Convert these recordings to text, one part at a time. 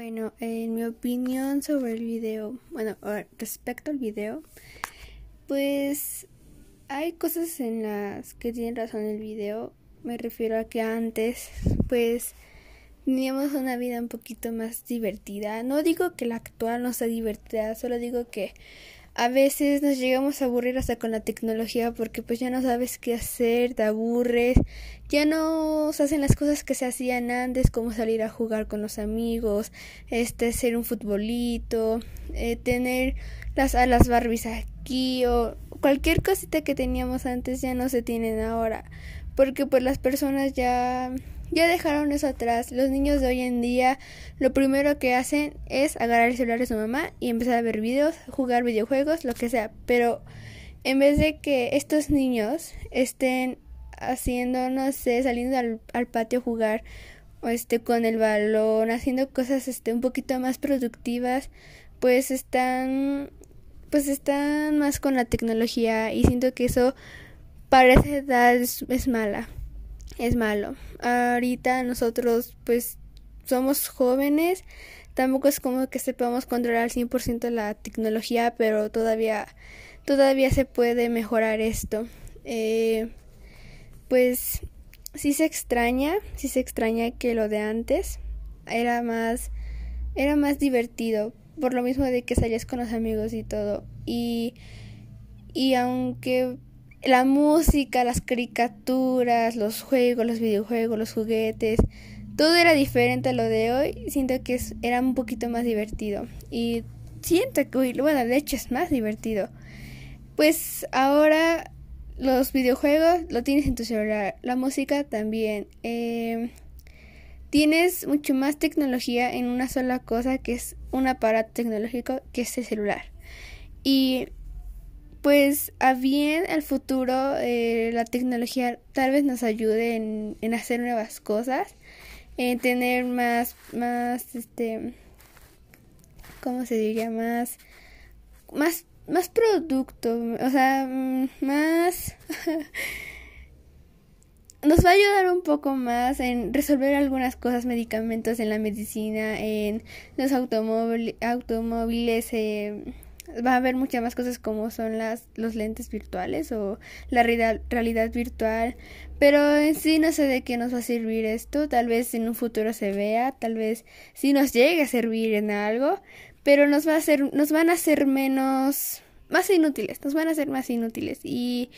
Bueno, en mi opinión sobre el video, bueno, respecto al video, pues hay cosas en las que tienen razón el video. Me refiero a que antes, pues, teníamos una vida un poquito más divertida. No digo que la actual no sea divertida, solo digo que a veces nos llegamos a aburrir hasta con la tecnología porque pues ya no sabes qué hacer, te aburres, ya no se hacen las cosas que se hacían antes como salir a jugar con los amigos, este hacer un futbolito, eh, tener las alas Barbies aquí o cualquier cosita que teníamos antes ya no se tienen ahora porque pues las personas ya ya dejaron eso atrás. Los niños de hoy en día lo primero que hacen es agarrar el celular de su mamá y empezar a ver videos, jugar videojuegos, lo que sea. Pero en vez de que estos niños estén haciendo, no sé, saliendo al, patio a jugar o este con el balón, haciendo cosas este un poquito más productivas, pues están pues están más con la tecnología y siento que eso para esa edad es mala es malo. Ahorita nosotros pues somos jóvenes, tampoco es como que sepamos controlar al 100% la tecnología, pero todavía todavía se puede mejorar esto. Eh, pues sí se extraña, sí se extraña que lo de antes era más era más divertido, por lo mismo de que salías con los amigos y todo. Y y aunque la música, las caricaturas, los juegos, los videojuegos, los juguetes, todo era diferente a lo de hoy. Siento que era un poquito más divertido. Y siento que, bueno, de hecho es más divertido. Pues ahora los videojuegos lo tienes en tu celular, la música también. Em, tienes mucho más tecnología en una sola cosa que es un aparato tecnológico que es el celular. Y pues a bien al futuro eh, la tecnología tal vez nos ayude en, hacer nuevas cosas, en tener más, más, este, ¿cómo se diría? Más, más, más producto, o sea, más... nos va a ayudar un poco más en resolver algunas cosas, medicamentos en la medicina, en los automóviles eh, va a haber muchas más cosas como son las los lentes virtuales o la realidad, virtual. Pero en sí no sé de qué nos va a servir esto. Tal vez en un futuro se vea tal vez sí nos llegue a servir en algo pero nos va a hacer nos van a hacer menos más inútiles nos van a hacer más inútiles. Y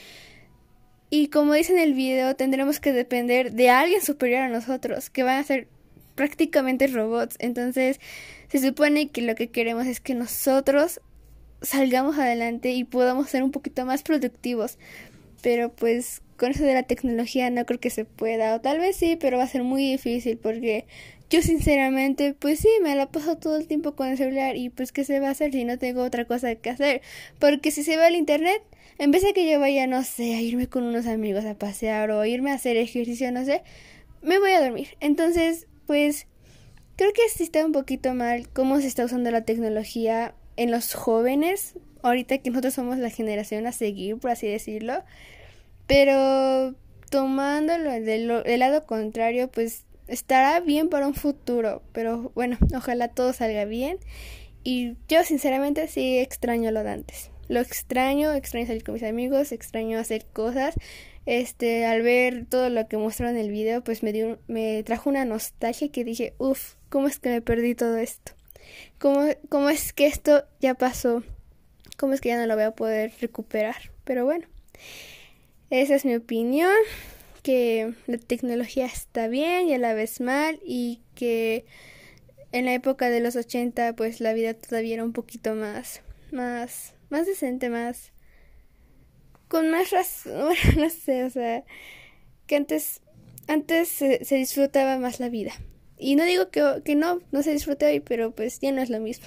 y como dice en el video tendremos que depender de alguien superior a nosotros que van a ser prácticamente robots. Entonces se supone que lo que queremos es que nosotros salgamos adelante y podamos ser un poquito más productivos. Pero pues con eso de la tecnología no creo que se pueda, o tal vez sí, pero va a ser muy difícil porque yo sinceramente pues sí, me la paso todo el tiempo con el celular y pues qué se va a hacer si no tengo otra cosa que hacer, porque si se va el internet, en vez de que yo vaya, no sé, a irme con unos amigos a pasear o irme a hacer ejercicio, no sé, me voy a dormir. Entonces, pues creo que sí está un poquito mal cómo se está usando la tecnología en los jóvenes, ahorita que nosotros somos la generación a seguir, por así decirlo, pero tomándolo del, lado contrario, pues estará bien para un futuro, pero bueno, ojalá todo salga bien. Y yo sinceramente sí extraño lo de antes. Lo extraño, extraño salir con mis amigos, extraño hacer cosas. Este, al ver todo lo que mostraron en el video, pues me dio me trajo una nostalgia que dije, uff, ¿cómo es que me perdí todo esto? ¿Cómo, ¿Cómo es que esto ya pasó? ¿Cómo es que ya no lo voy a poder recuperar? Pero bueno, esa es mi opinión, que la tecnología está bien y a la vez mal y que en la época de los 80 pues la vida todavía era un poquito más, más, más decente, más, con más razón, no sé, o sea, que antes, antes se, se disfrutaba más la vida. Y no digo que, que no, no se disfrute hoy, pero pues ya no es lo mismo.